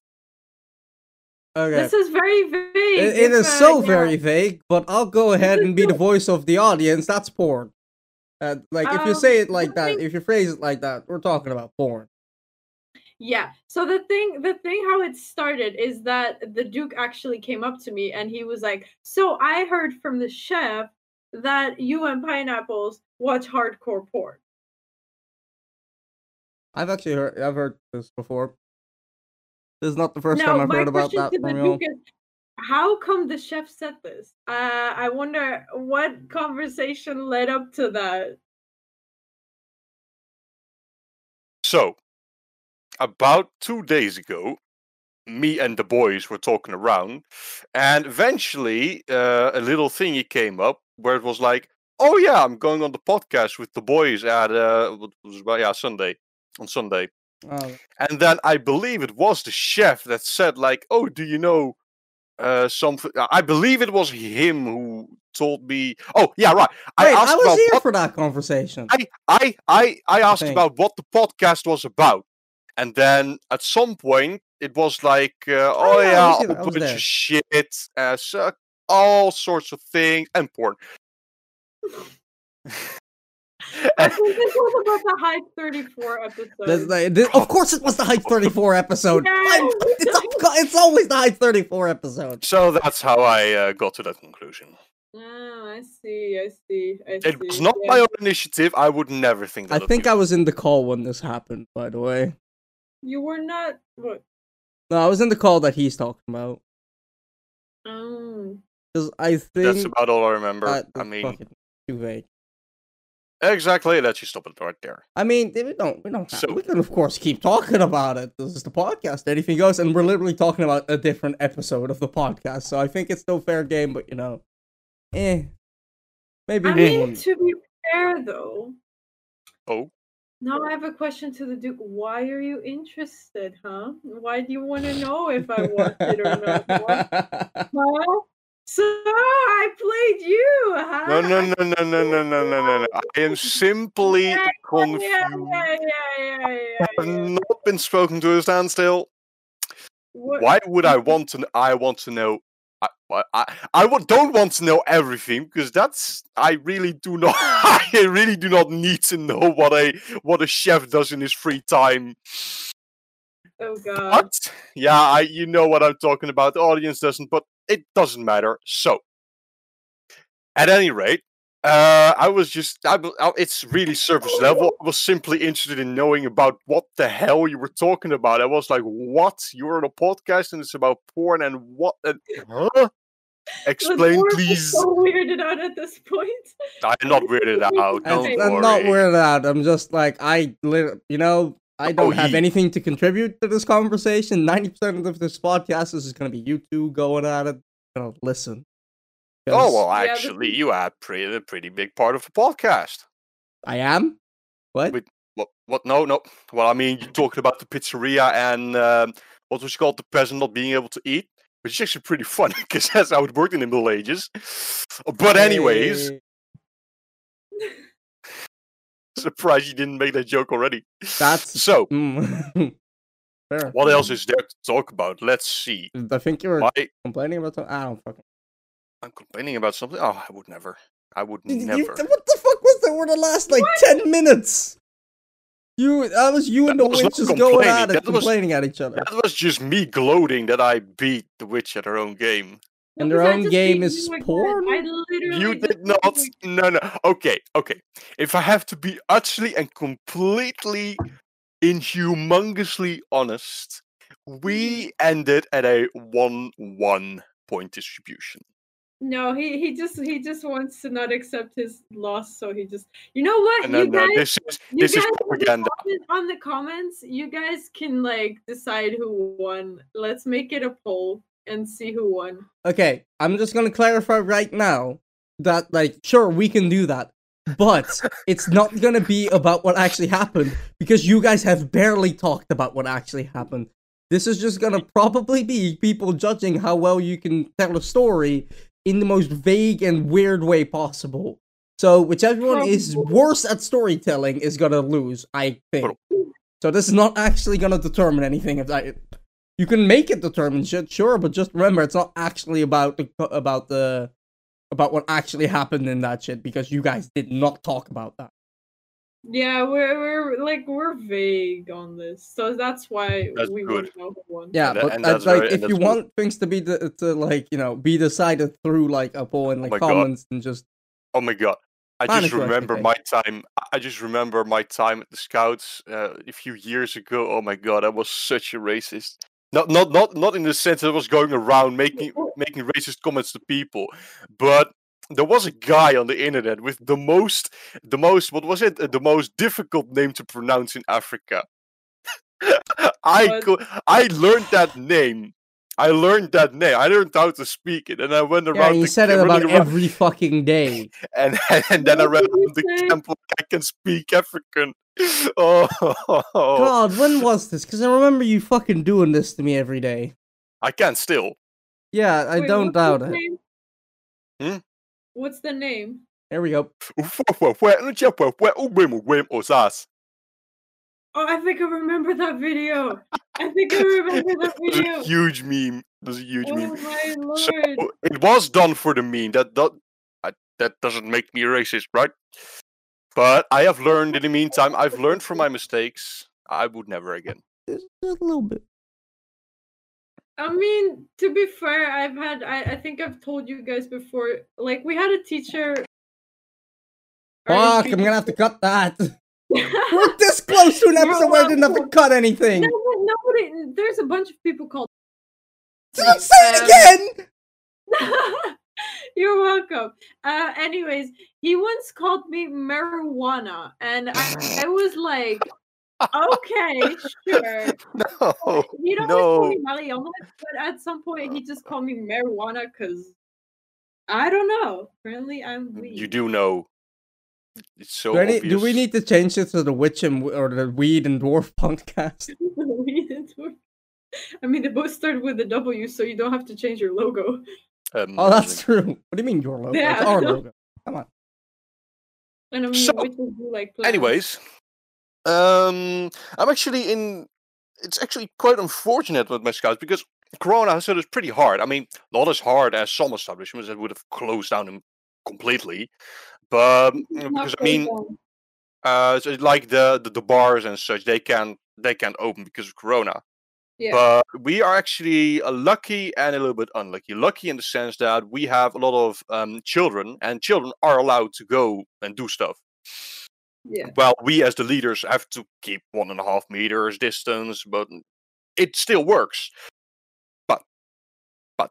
okay, This is very vague. It- it is uh, so yeah. very vague. But I'll go ahead and be the voice of the audience. That's porn. Uh, like if you Um, say it like that, if you phrase it like that, we're talking about porn. Yeah. So the thing the thing how it started is that the Duke actually came up to me and he was like, "So I heard from the chef that you and Pineapples watch hardcore porn." I've actually heard I've heard this before. This is not the first now, time I've heard about that from you. Is, how come the chef said this? Uh, I wonder what conversation led up to that. So, about two days ago, me and the boys were talking around, and eventually uh, a little thingy came up where it was like, "Oh yeah, I'm going on the podcast with the boys at uh, what was it about yeah Sunday on Sunday." Oh, And then I believe it was the chef that said like, "Oh, do you know uh, something?" I believe it was him who told me. Oh yeah, right. I Wait, I was here what for that conversation. I I I I asked think. about what the podcast was about, and then at some point it was like, uh, oh, yeah, I yeah, a bunch there. of shit, uh, all sorts of things, and porn. I think this was about the Hype 34 episode. Like, this- of course, it was the Hype 34 episode. Yeah. I'm- it's, it's always the Hype 34 episode. so that's how I uh, got to that conclusion. Oh, I see. I see. I It was not yeah. my own initiative. I would never think I that. of think. I was in the call when this happened, by the way. You were not. What? No, I was in the call that he's talking about. Oh. Because I think. That's about all I remember. I mean, fucking too vague. Exactly. Let's just stop it right there. I mean, we don't, we don't have, So- we can of course keep talking about it. This is the podcast, anything goes, and we're literally talking about a different episode of the podcast. So I think it's no fair game, but you know, eh, maybe I we mean, won't. to be fair, though. Oh. Now I have a question to the Duke. Why are you interested, huh? Why do you want to know if I want it or not? Huh? So I played you, huh? No, no, no, no, no, no, no, no, no, no. I am simply Yeah, confused. Yeah, yeah, yeah, yeah, yeah, have not been spoken to a standstill. What- Why would I want to? I want to know. I, I, I, I don't want to know everything because that's. I really do not. I really do not need to know what a what a chef does in his free time. Oh god. But yeah, I you know what I'm talking about. The audience doesn't, but it doesn't matter. So, at any rate, uh, I was just. I, w- I- it's really surface level. I was simply interested in knowing about what the hell you were talking about. I was like, "What? You're on a podcast and it's about porn and what? And, huh? Explain, dwarf is please." So weirded out at this point. I'm not weirded out. Don't I'm, Okay. I'm not weirded out. I'm just like I, you know, I don't have he- anything to contribute to this conversation. Ninety percent of this podcast is going to be you two going at it. Gonna listen. Oh, well, Yeah, this actually, you are pretty a pretty big part of the podcast. I am. What? Wait. What? What? No, no. Well, I mean, you're talking about the pizzeria and um, what was it called the peasant not being able to eat, which is actually pretty funny because that's how it worked in the Middle Ages. But anyways, Hey, surprised you didn't make that joke already. that's So, mm, fair. what else is there to talk about? Let's see. I think you were Why complaining about something. I don't fucking. I'm complaining about something? Oh, I would never. I would You- never. what the fuck was that? Were the last like ten minutes? You, that was you and That the was not witches going at it, that was- complaining at each other. That was just me gloating that I beat the witch at her own game. And Because their own game is you again. porn? I You did not. No, no. Okay, okay. If I have to be utterly and completely inhumongously honest, we mm-hmm. ended at a one-one point distribution. No, he he just he just wants to not accept his loss, so he just you know what No, you no, uh, guys this is you this is guys propaganda. on the comments you guys can like decide who won. Let's make it a poll and see who won. Okay, I'm just gonna clarify right now that like sure we can do that, but it's not gonna be about what actually happened because you guys have barely talked about what actually happened. This is just gonna probably be people judging how well you can tell a story in the most vague and weird way possible. So whichever one is worse at storytelling is gonna lose, I think. So this is not actually gonna determine anything. If that you can make it determine shit, sure, but just remember it's not actually about the about the about what actually happened in that shit because you guys did not talk about that. Yeah, we're we're like we're vague on this, so that's why That's we good. won't know who won. Yeah, but and uh, that's like very- if and you good. want things to be de- to like you know be decided through like a poll and like my God. comments and just Oh my god. I just remember my time. I just remember my time at the Scouts uh, a few years ago. Oh my god, I was such a racist. Not, not, not, not in the sense that I was going around making making racist comments to people, but there was a guy on the internet with the most, the most, what was it? Uh, The most difficult name to pronounce in Africa. I What? co- I learned that name. I learned that name. I learned how to speak it, and I went around. yeah. You the said ca- it about running around- every fucking day. and and then I What ran around the say? camp like I can speak African. Oh, God, when was this? Because I remember you fucking doing this to me every day. I can still. Yeah, I Wait, don't doubt it. name? Hmm? What's the name? There we go. Osas. Oh, I think I remember that video. I think I remember that It was video. a huge meme. It was a huge Oh meme. my So it was done for the meme. That that I, that doesn't make me racist, right? But I have learned in the meantime. I've learned from my mistakes. I would never again. Just just a little bit. I mean, to be fair, I've had I, I think I've told you guys before, like we had a teacher. Are Fuck, I'm gonna have to cut that. We're this close to an episode where I didn't have to cut anything. No, but nobody. There's a bunch of people called. Don't say it again. You're welcome. Uh, anyways, he once called me marijuana, and I, I was like, okay, sure. No, He don't always call me marijuana, but at some point he just called me marijuana because I don't know. Apparently, I'm weed. You do know. It's so Do, I need- obvious. do we need to change it to the witch and or the weed and dwarf podcast? Weed and dwarf. I mean, they both started with a W, so you don't have to change your logo. Um, Oh, that's true. What do you mean your logo? It's Yeah. our logo. Come on. And I mean, So, do like. Anyways, um, I'm actually in. It's actually quite unfortunate with my scouts because Corona has hit us pretty hard. I mean, not as hard as some establishments that would have closed down completely, but because I mean, uh, so like the, the the bars and such, they can they can't open because of Corona. yeah. But we are actually uh, lucky and a little bit unlucky. Lucky in the sense that we have a lot of um, children, and children are allowed to go and do stuff. yeah. Well, we as the leaders have to keep one and a half meters distance, but it still works. But, but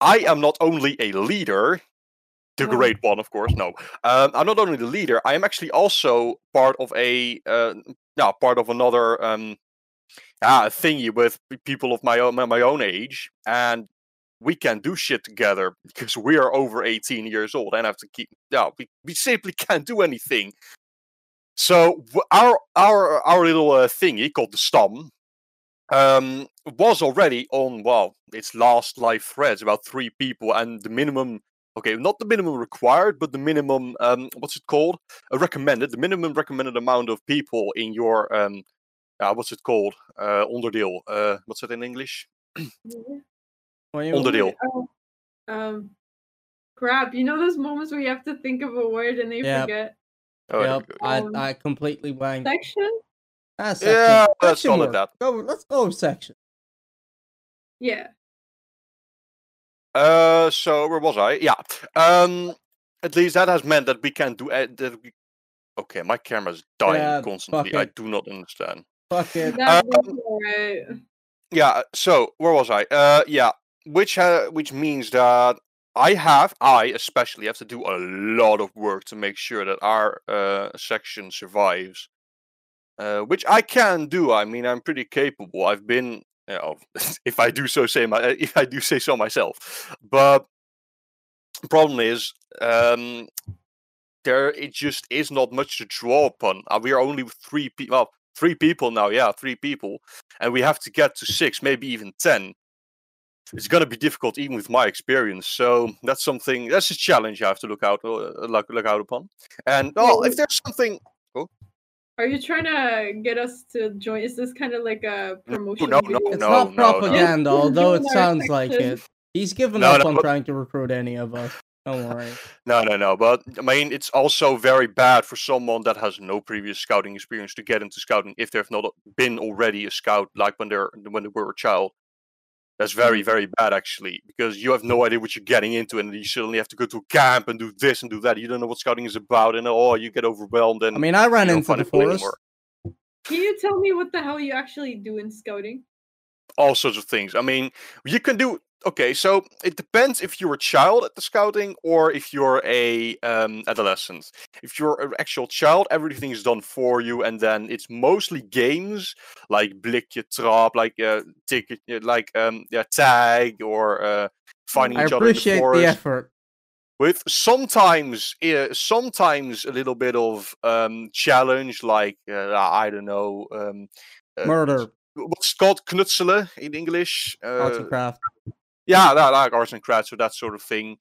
I am not only a leader, the No. great one, of course. No, um, I'm not only the leader. I am actually also part of a, uh, part of another, um, yeah, thingy with people of my own my- own age, and we can do shit together because we are over 18 years old and have to keep. Yeah, we, we simply can't do anything. So our our our little uh, thingy called the stam um, was already on well its last live threads about three people and the minimum okay not the minimum required but the minimum um, what's it called uh, recommended the minimum recommended amount of people in your um, uh, what's it called uh, onderdeel uh, what's it in English Yeah. Onderdeel. Oh, um, crap. You know those moments where you have to think of a word and they you Yep. forget? oh, there Yep, go. I, Um, I completely blanked. Section? Ah, section. yeah let's Section call it that Go, let's go with section. Yeah. Uh, so where was I? Yeah. Um, at least that has meant that we can do uh, that. We... Okay, my camera's dying Yeah, constantly. I do not understand. Fuck it. Um, alright. Yeah. So where was I? Uh, yeah. Which ha- which means that I have, I especially have to do a lot of work to make sure that our uh section survives. Uh, which I can do. I mean, I'm pretty capable. I've been, you know, if I do so say my, if I do say so myself. But problem is, um, there it just is not much to draw upon. Uh, we are only three people. Well, three people now. Yeah, three people, and we have to get to six, maybe even ten. It's gonna be difficult, even with my experience. So that's something. That's a challenge I have to look out, uh, look, look out upon. And well, if there's something Are you trying to get us to join? Is this kind of like a promotion? no, video? no, It's no, not no, no. propaganda, although it sounds like it. He's given No, up no, on but- trying to recruit any of us. Don't worry. No, no, no. But I mean, it's also very bad for someone that has no previous scouting experience to get into scouting if they've not been already a scout, like when they're when they were a child. That's very, very bad actually, because you have no idea what you're getting into, and you suddenly have to go to a camp and do this and do that. You don't know what scouting is about, and oh, you get overwhelmed. And I mean, I ran you don't into the forest. anymore. Can you tell me what the hell you actually do in scouting? all sorts of things. I mean, you can do okay. So it depends if you're a child at the scouting or if you're a um, adolescent. If you're an actual child, everything is done for you, and then it's mostly games like Blikje Trap, like uh, ticket, uh, like um, yeah, tag or uh, finding I each other in the appreciate forest. the effort. With sometimes, uh, sometimes a little bit of um, challenge, like uh, I don't know. Um, uh, Murder, What's called knutselen in English? arts Uh, and craft. Yeah, like arts and crafts or that sort of thing,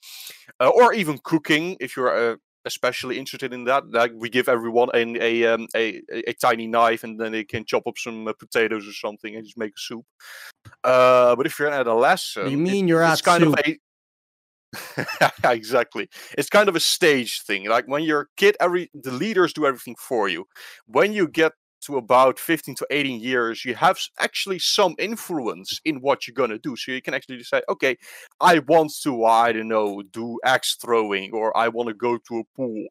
uh, or even cooking if you're uh, especially interested in that. Like we give everyone a a, um, a a tiny knife and then they can chop up some uh, potatoes or something and just make a soup. Uh, but if you're an adolescent, You it- mean you're it's at kind soup? of a exactly. It's kind of a stage thing. Like when you're a kid, every the leaders do everything for you. When you get to about 15 to 18 years, you have actually some influence in what you're gonna do. So you can actually decide, okay, I want to, I don't know, do axe throwing, or I want to go to a pool.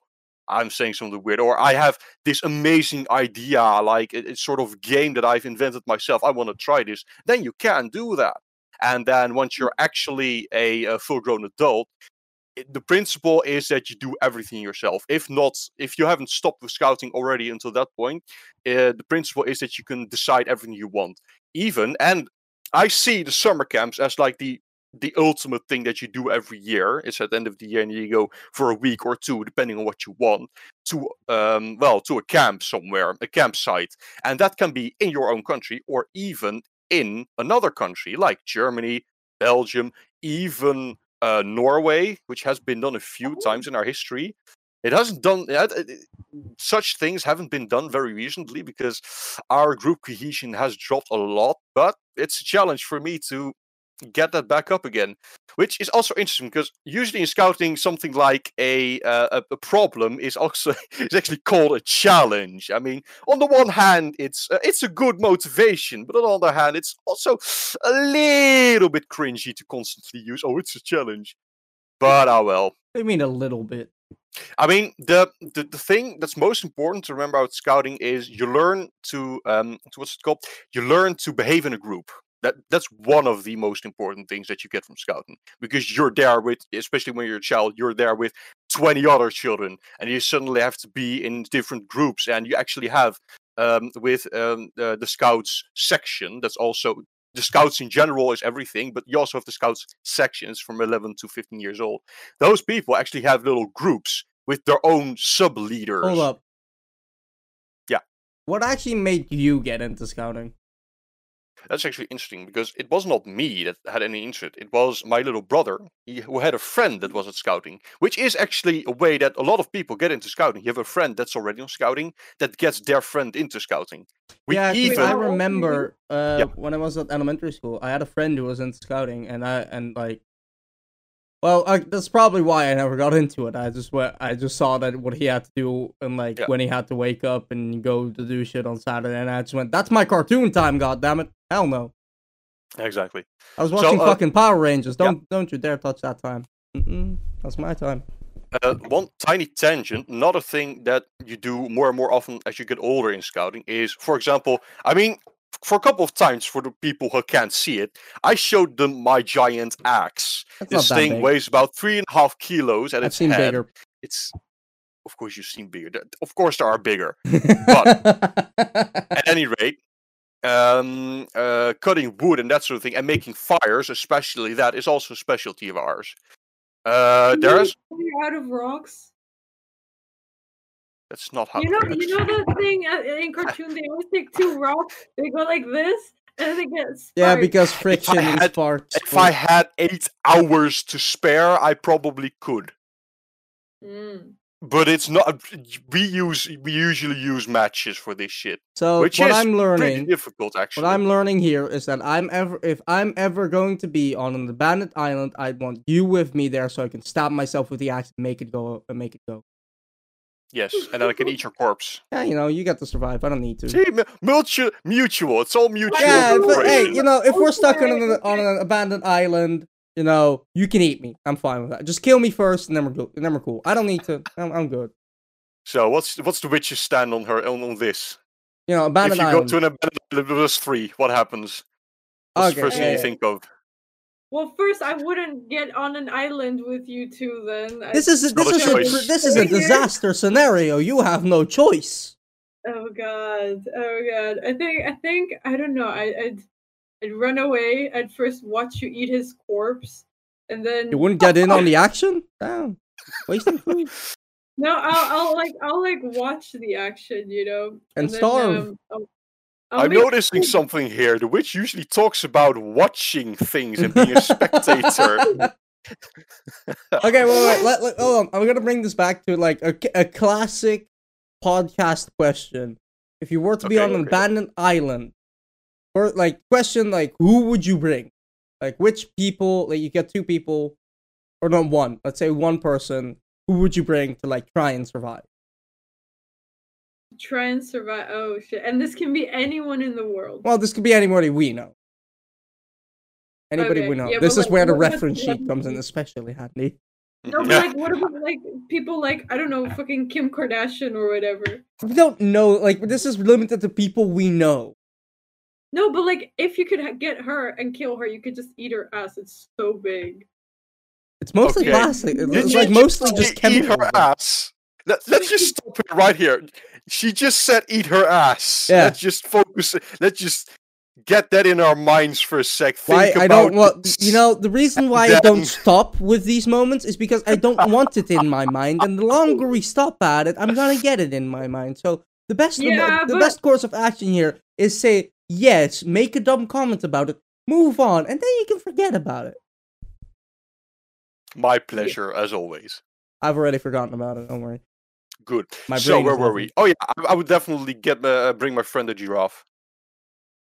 I'm saying something weird, or I have this amazing idea, like a, a sort of game that I've invented myself. I want to try this. Then you can do that. And then once hmm. you're actually a, a full-grown adult, it- the principle is that you do everything yourself. If not, if you haven't stopped with scouting already until that point, uh, the principle is that you can decide everything you want. Even and I see the summer camps as like the the ultimate thing that you do every year. It's at the end of the year and you go for a week or two, depending on what you want, to um well to a camp somewhere, a campsite, and that can be in your own country or even in another country like Germany, Belgium, even uh, Norway, which has been done a few times in our history. It hasn't done it- it- it- such things haven't been done very recently because our group cohesion has dropped a lot. But it's a challenge for me to get that back up again, which is also interesting because usually in scouting, something like a uh, a, problem is also is actually called a challenge. I mean, on the one hand, it's uh, it's a good motivation, but on the other hand, it's also a little bit cringy to constantly use. Oh, it's a challenge, but ah well. I mean, a little bit. I mean, the, the the thing that's most important to remember about scouting is you learn to um to what's it called? You learn to behave in a group. That that's one of the most important things that you get from scouting because you're there with, especially when you're a child, you're there with 20 other children, and you suddenly have to be in different groups, and you actually have um with um uh, the scouts section. That's also the scouts in general is everything, but you also have the scouts sections from 11 to 15 years old. Those people actually have little groups with their own sub leaders. Hold up. Yeah. What actually made you get into scouting? That's actually interesting because it was not me that had any interest. It was my little brother he, who had a friend that was at scouting, which is actually a way that a lot of people get into scouting. You have a friend that's already on scouting that gets their friend into scouting. We yeah, 'cause even I How old were you? remember uh, Yeah. when I was at elementary school, I had a friend who was in scouting, and I and like, well, I, that's probably why I never got into it. I just went, I just saw that what he had to do, and like Yeah. when he had to wake up and go to do shit on Saturday, and I just went, "That's my cartoon time, god damn it, hell no." Exactly. I was So, watching uh, fucking Power Rangers. Don't don't you dare touch that time. Mm-mm, that's my time. Uh, one tiny tangent. Another thing that you do more and more often as you get older in scouting is, for example, I mean, for a couple of times for the people who can't see it, I showed them my giant axe. That's This thing big. weighs about three and a half kilos and I've its seen head. bigger. It's, of course, you've seen bigger. Of course, there are bigger. But at any rate, um, uh, cutting wood and that sort of thing, and making fires, especially that, is also a specialty of ours. Uh, Can you there's out of rocks. That's not how. You know, works. you know the thing uh, in cartoon. They always take two rocks. They go like this, and then they get yeah, because friction and had- sparks. If I had eight hours to spare, I probably could. Mm. But it's not. We use we usually use matches for this shit, so which what is I'm pretty learning, difficult actually. what I'm learning here is that I'm ever if I'm ever going to be on an abandoned island, I want you with me there so I can stab myself with the axe and make it go and make it go. Yes, and then I can eat your corpse. Yeah, you know, you get to survive. I don't need to. See, mutual, mutual. It's all mutual. yeah, but, hey, you know, if we're stuck on an, on an abandoned island, you know, you can eat me. I'm fine with that. Just kill me first, and then we're good. And then we're cool. I don't need to. I'm, I'm good. So what's what's the witch's stand on her on, on this? You know, abandoned. If abandoned you go to an abandoned island with three, what happens? What's Okay, the first thing yeah, you think of? Well, first I wouldn't get on an island with you two. Then This is a, this is a this is a disaster scenario. You have no choice. Oh god. Oh god. I think I think I don't know. I, I'd I'd run away. I'd first watch you eat his corpse, and then You wouldn't get in on the action. Damn, wasting food. no, I'll I'll like I'll like watch the action, you know, And then, starve. um, I'll, I'll I'm noticing something here. The witch usually talks about watching things and being a spectator. Okay, wait, wait. Let, let, hold on. I'm gonna bring this back to like a, a classic podcast question. If you were to be Okay, on an okay. abandoned island, or like question like who would you bring? Like which people? Like you get two people, or not one. Let's say one person. Who would you bring to like try and survive? Try and survive. Oh shit! And this can be anyone in the world. Well, this could be anybody we know. Anybody Okay, we know. yeah, this is like, where the reference the sheet comes in especially handy. no, but like, what about like people like I don't know, fucking Kim Kardashian or whatever? We don't know. Like this is limited to people we know. No, but like if you could get her and kill her, you could just eat her ass. It's so big. It's mostly Okay. plastic. Did It's you like mostly say just eat chemicals. her ass. Let, let's just stop it right here. She just said eat her ass. Yeah. Let's just focus. Let's just get that in our minds for a sec. Why Think I don't want you know the reason why I don't stop with these moments is because I don't want it in my mind, and the longer we stop at it, I'm gonna get it in my mind. So the best the, Yeah, the but- best course of action here is say yes, make a dumb comment about it, move on, and then you can forget about it. My pleasure, as always. I've already forgotten about it. Don't worry. Good. My so brain where is were level. we? Oh yeah, I, I would definitely get uh, bring my friend the giraffe.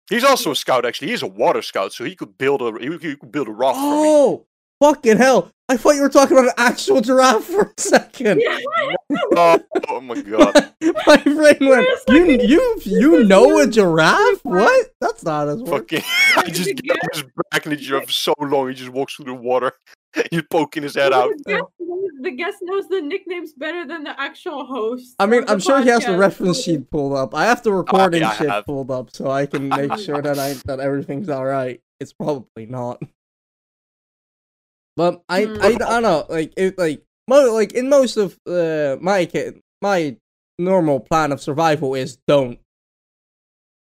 He's also a scout. Actually, he's a water scout, so he could build a he could, he could build a raft for me. Oh, fucking hell! I thought you were talking about an actual giraffe for a second. Oh, oh my god! My brain went. You you you know a giraffe? What? That's not as work. Fucking! I Did just you get on his back and the giraffe for so long. He just walks through the water. He's poking his head out. The guest, knows, the guest knows the nicknames better than the actual host. I mean, I'm sure he has the reference sheet pulled up. I have the recording I shit have. pulled up so I can make sure that I that everything's all right. It's probably not. But I Hmm. I, I don't know like it like mo- like in most of uh, my ca- my normal plan of survival is don't.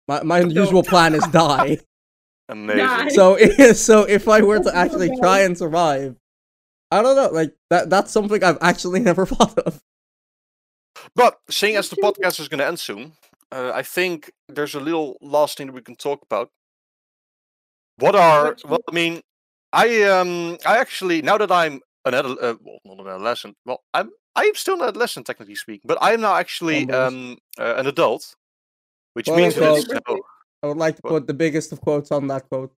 My my usual plan is die. Amazing. So so if I were to actually try and survive, I don't know like that that's something I've actually never thought of. But seeing as the podcast is going to end soon, uh, I think there's a little last thing that we can talk about. What are well? I mean, I um, I actually now that I'm an adult, uh, well, not an adolescent. Well, I'm I'm still an adolescent technically speaking, but I am now actually um uh, an adult, which Well, means that well- it's, no, I would like to What? put the biggest of quotes on that quote.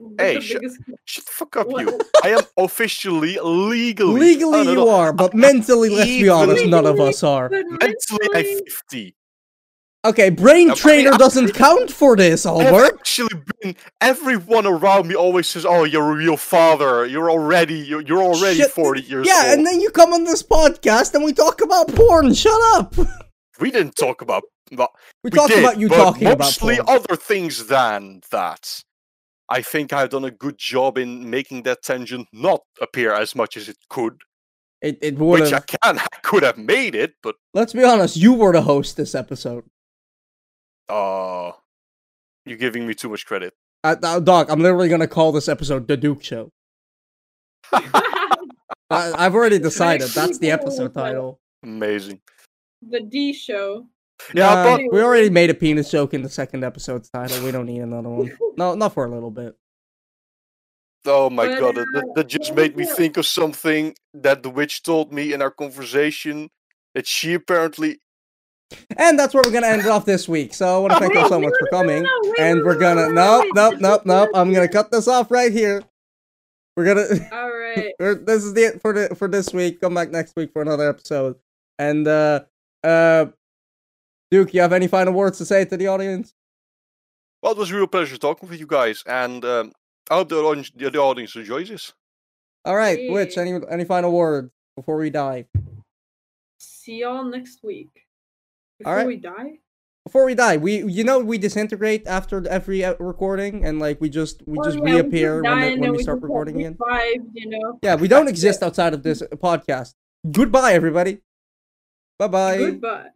With Hey, sh- biggest- shut the fuck up, What? you. I am officially legally Legally, you adult. are, but mentally, let's be honest, none of us are. Mentally, I'm fifty. Okay, brain Yeah, trainer I- doesn't count for this, I've Albert. actually been. Everyone around me always says, "Oh, you're a real father. You're already. You're, you're already Shit, 40 years Yeah, old." and then you come on this podcast and we talk about porn. Shut up. we didn't talk about. Well, We, we talked did, about you but talking about mostly porn. other things than that. I think I've done a good job in making that tangent not appear as much as it could, It it would which I can. I could have made it, but Let's be honest. You were the host this episode. uh you're giving me too much credit. Uh, uh, Doc, I'm literally gonna call this episode the Duke Show. I, I've already decided that's the episode title. Amazing. the D show. Yeah, Uh, but we already made a penis joke in the second episode's title. We don't need another one. No, not for a little bit. oh my god, that, that- that just made me think of something that the witch told me in our conversation. That she apparently And that's where we're gonna end it off this week. So I want to thank you all so much for coming. And we're gonna wait, nope, wait, nope, nope, nope. I'm gonna cut this off right here. We're gonna. All right. This is it for the for this week. Come back next week for another episode. And uh uh Duke, you have any final words to say to the audience? well, it was a real pleasure talking with you guys, and um, I hope the audience, the the audience enjoys this. All right, Witch, any any final words before we die? See y'all next week. Before right. we die. Before we die, we you know we disintegrate after every uh, recording and like we just we Oh, just yeah, we reappear die when, the, when then we start recording again. revived, you know. Yeah, we don't exist outside of this podcast. Goodbye everybody. Bye bye. Goodbye.